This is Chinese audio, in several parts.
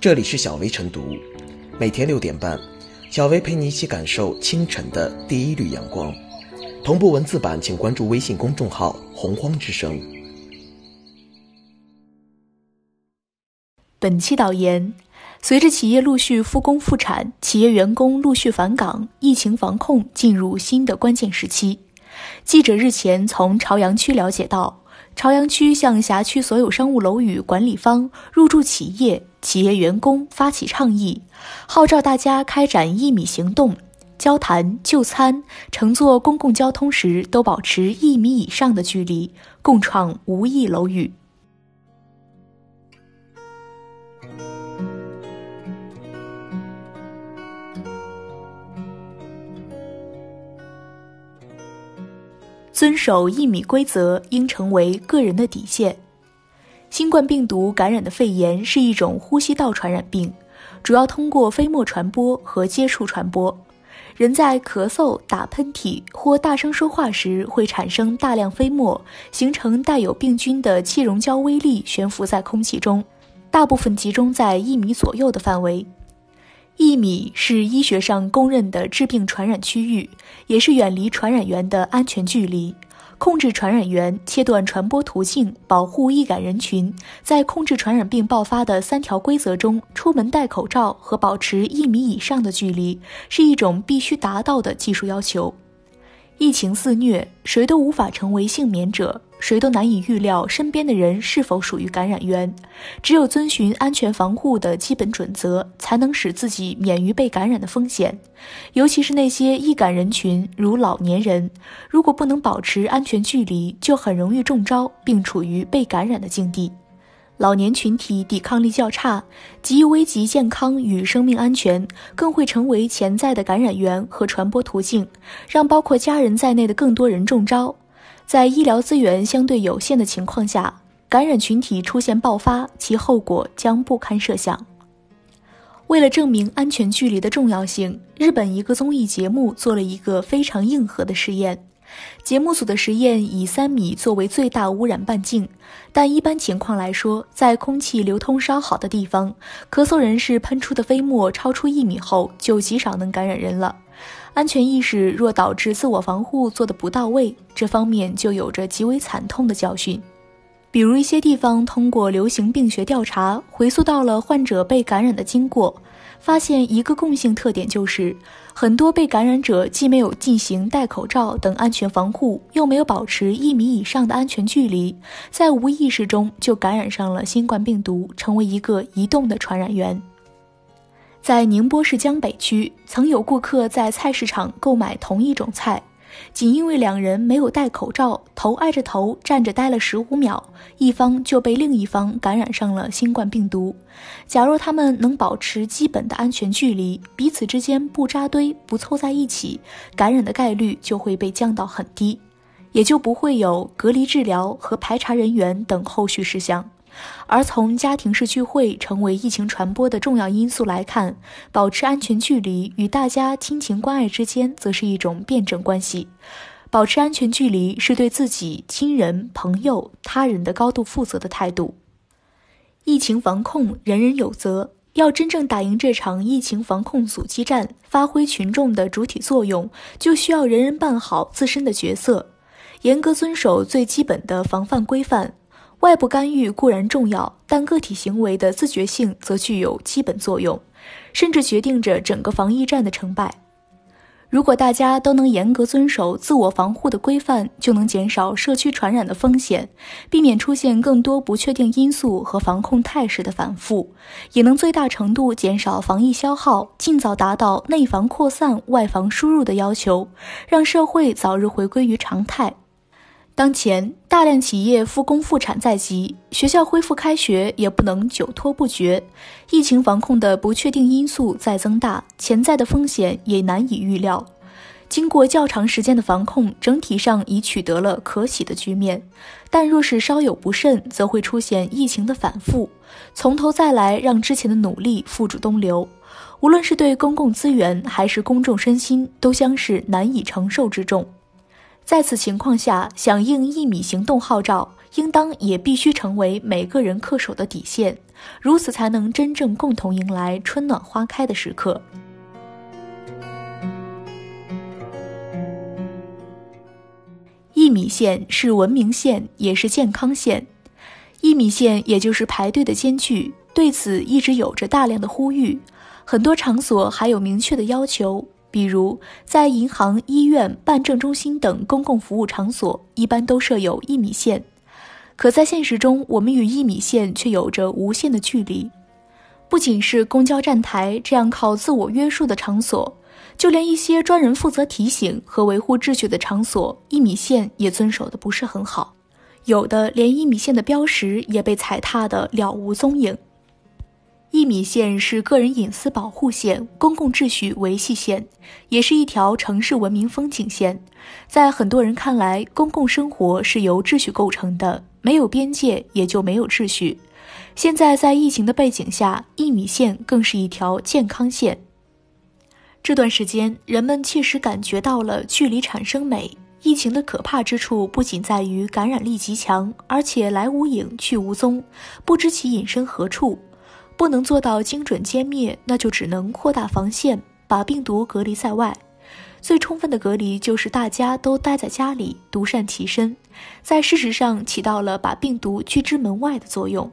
这里是小薇晨读，每天六点半，小薇陪你一起感受清晨的第一缕阳光。同步文字版，请关注微信公众号“洪荒之声”。本期导言：随着企业陆续复工复产，企业员工陆续返岗，疫情防控进入新的关键时期。记者日前从朝阳区了解到，朝阳区向辖区所有商务楼宇管理方、入驻企业、企业员工发起倡议，号召大家开展一米行动，交谈、就餐、乘坐公共交通时都保持一米以上的距离，共创无疫楼宇。遵守一米规则应成为个人的底线。新冠病毒感染的肺炎是一种呼吸道传染病，主要通过飞沫传播和接触传播。人在咳嗽、打喷嚏或大声说话时，会产生大量飞沫，形成带有病菌的气溶胶微粒，悬浮在空气中，大部分集中在一米左右的范围。一米是医学上公认的致病传染区域，也是远离传染源的安全距离。控制传染源、切断传播途径、保护易感人群，在控制传染病爆发的三条规则中，出门戴口罩和保持一米以上的距离是一种必须达到的技术要求。疫情肆虐，谁都无法成为幸免者。谁都难以预料身边的人是否属于感染源，只有遵循安全防护的基本准则，才能使自己免于被感染的风险。尤其是那些易感人群，如老年人，如果不能保持安全距离，就很容易中招，并处于被感染的境地。老年群体抵抗力较差，极易危及健康与生命安全，更会成为潜在的感染源和传播途径，让包括家人在内的更多人中招。在医疗资源相对有限的情况下，感染群体出现爆发，其后果将不堪设想。为了证明安全距离的重要性，日本一个综艺节目做了一个非常硬核的实验。节目组的实验以三米作为最大污染半径，但一般情况来说，在空气流通稍好的地方，咳嗽人士喷出的飞沫超出一米后，就极少能感染人了。安全意识若导致自我防护做得不到位，这方面就有着极为惨痛的教训。比如一些地方通过流行病学调查，回溯到了患者被感染的经过，发现一个共性特点就是，很多被感染者既没有进行戴口罩等安全防护，又没有保持一米以上的安全距离，在无意识中就感染上了新冠病毒，成为一个移动的传染源。在宁波市江北区，曾有顾客在菜市场购买同一种菜，仅因为两人没有戴口罩，头挨着头站着待了十五秒，一方就被另一方感染上了新冠病毒。假若他们能保持基本的安全距离，彼此之间不扎堆、不凑在一起，感染的概率就会被降到很低，也就不会有隔离治疗和排查人员等后续事项。而从家庭式聚会成为疫情传播的重要因素来看，保持安全距离与大家亲情关爱之间，则是一种辩证关系。保持安全距离是对自己、亲人、朋友、他人的高度负责的态度。疫情防控人人有责，要真正打赢这场疫情防控阻击战，发挥群众的主体作用，就需要人人办好自身的角色，严格遵守最基本的防范规范。外部干预固然重要，但个体行为的自觉性则具有基本作用，甚至决定着整个防疫战的成败。如果大家都能严格遵守自我防护的规范，就能减少社区传染的风险，避免出现更多不确定因素和防控态势的反复，也能最大程度减少防疫消耗，尽早达到内防扩散、外防输入的要求，让社会早日回归于常态。当前大量企业复工复产在即，学校恢复开学也不能久拖不决。疫情防控的不确定因素在增大，潜在的风险也难以预料。经过较长时间的防控，整体上已取得了可喜的局面。但若是稍有不慎，则会出现疫情的反复，从头再来，让之前的努力付诸东流。无论是对公共资源还是公众身心，都将是难以承受之重。在此情况下，响应一米行动号召，应当也必须成为每个人恪守的底线，如此才能真正共同迎来春暖花开的时刻。一米线是文明线，也是健康线。一米线也就是排队的间距，对此一直有着大量的呼吁，很多场所还有明确的要求。比如，在银行、医院、办证中心等公共服务场所，一般都设有一米线。可在现实中，我们与一米线却有着无限的距离。不仅是公交站台这样靠自我约束的场所，就连一些专人负责提醒和维护秩序的场所，一米线也遵守的不是很好。有的连一米线的标识也被踩踏的了无踪影。一米线是个人隐私保护线、公共秩序维系线，也是一条城市文明风景线。在很多人看来，公共生活是由秩序构成的，没有边界也就没有秩序。现在在疫情的背景下，一米线更是一条健康线。这段时间，人们切实感觉到了距离产生美。疫情的可怕之处不仅在于感染力极强，而且来无影去无踪，不知其隐身何处。不能做到精准歼灭，那就只能扩大防线，把病毒隔离在外。最充分的隔离就是大家都待在家里，独善其身，在事实上起到了把病毒拒之门外的作用。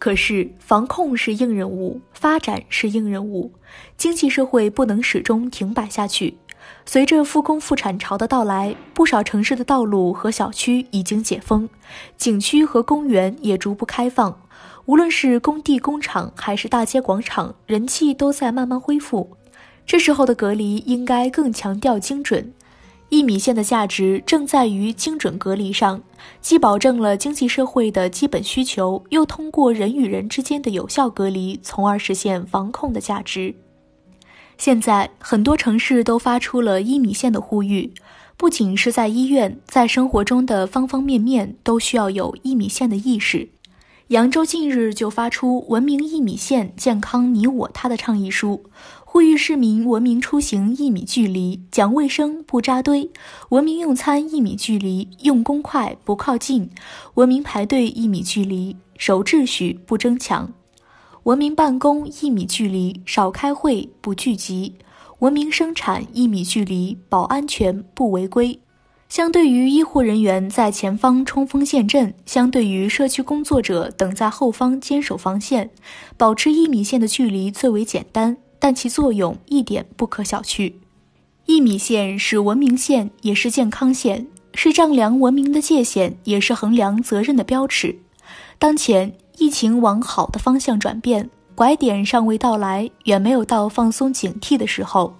可是，防控是硬任务，发展是硬任务，经济社会不能始终停摆下去。随着复工复产潮的到来，不少城市的道路和小区已经解封，景区和公园也逐步开放。无论是工地、工厂还是大街广场，人气都在慢慢恢复。这时候的隔离应该更强调精准。一米线的价值正在于精准隔离上，既保证了经济社会的基本需求，又通过人与人之间的有效隔离，从而实现防控的价值。现在很多城市都发出了一米线的呼吁，不仅是在医院，在生活中的方方面面都需要有一米线的意识。扬州近日就发出“文明一米线，健康你我他”的倡议书，呼吁市民文明出行一米距离，讲卫生不扎堆；文明用餐一米距离，用公筷不靠近；文明排队一米距离，守秩序不争抢；文明办公一米距离，少开会不聚集；文明生产一米距离，保安全不违规。相对于医护人员在前方冲锋陷阵，相对于社区工作者等在后方坚守防线，保持一米线的距离最为简单，但其作用一点不可小觑。一米线是文明线，也是健康线，是丈量文明的界限，也是衡量责任的标尺。当前疫情往好的方向转变，拐点尚未到来，远没有到放松警惕的时候。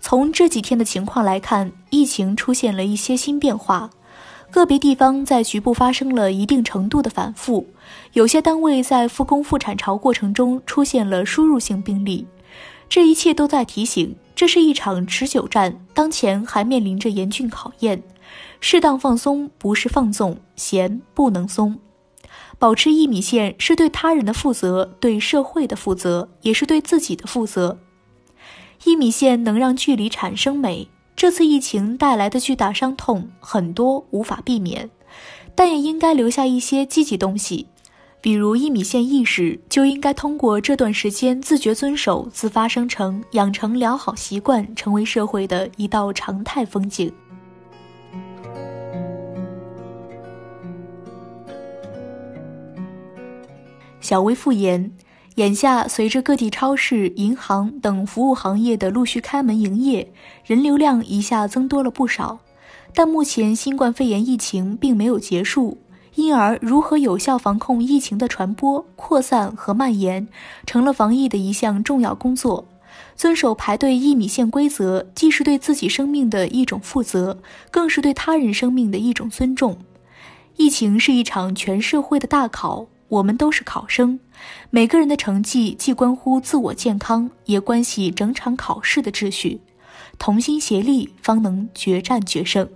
从这几天的情况来看，疫情出现了一些新变化，个别地方在局部发生了一定程度的反复，有些单位在复工复产潮过程中出现了输入性病例，这一切都在提醒，这是一场持久战，当前还面临着严峻考验，适当放松不是放纵，弦不能松，保持一米线是对他人的负责，对社会的负责，也是对自己的负责。一米线能让距离产生美。这次疫情带来的巨大伤痛，很多无法避免，但也应该留下一些积极东西，比如一米线意识，就应该通过这段时间自觉遵守、自发生成、养成良好习惯，成为社会的一道常态风景。小微复言。眼下，随着各地超市、银行等服务行业的陆续开门营业，人流量一下增多了不少。但目前新冠肺炎疫情并没有结束，因而如何有效防控疫情的传播、扩散和蔓延，成了防疫的一项重要工作。遵守排队一米线规则，既是对自己生命的一种负责，更是对他人生命的一种尊重。疫情是一场全社会的大考。我们都是考生，每个人的成绩既关乎自我健康，也关系整场考试的秩序。同心协力，方能决战决胜。